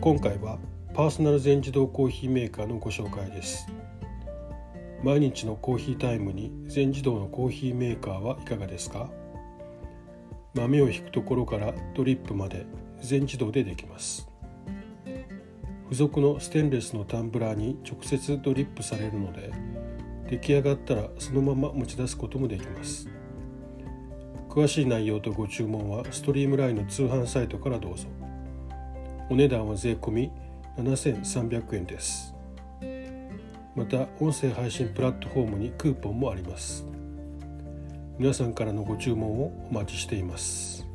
今回はパーソナル全自動コーヒーメーカーのご紹介です。毎日のコーヒータイムに全自動のコーヒーメーカーはいかがですか？豆を引くところからドリップまで全自動でできます。付属のステンレスのタンブラーに直接ドリップされるので出来上がったらそのまま持ち出すこともできます。詳しい内容とご注文はストリームラインの通販サイトからどうぞ。お値段は税込7300円です。また音声配信プラットフォームにクーポンもあります。皆さんからのご注文をお待ちしています。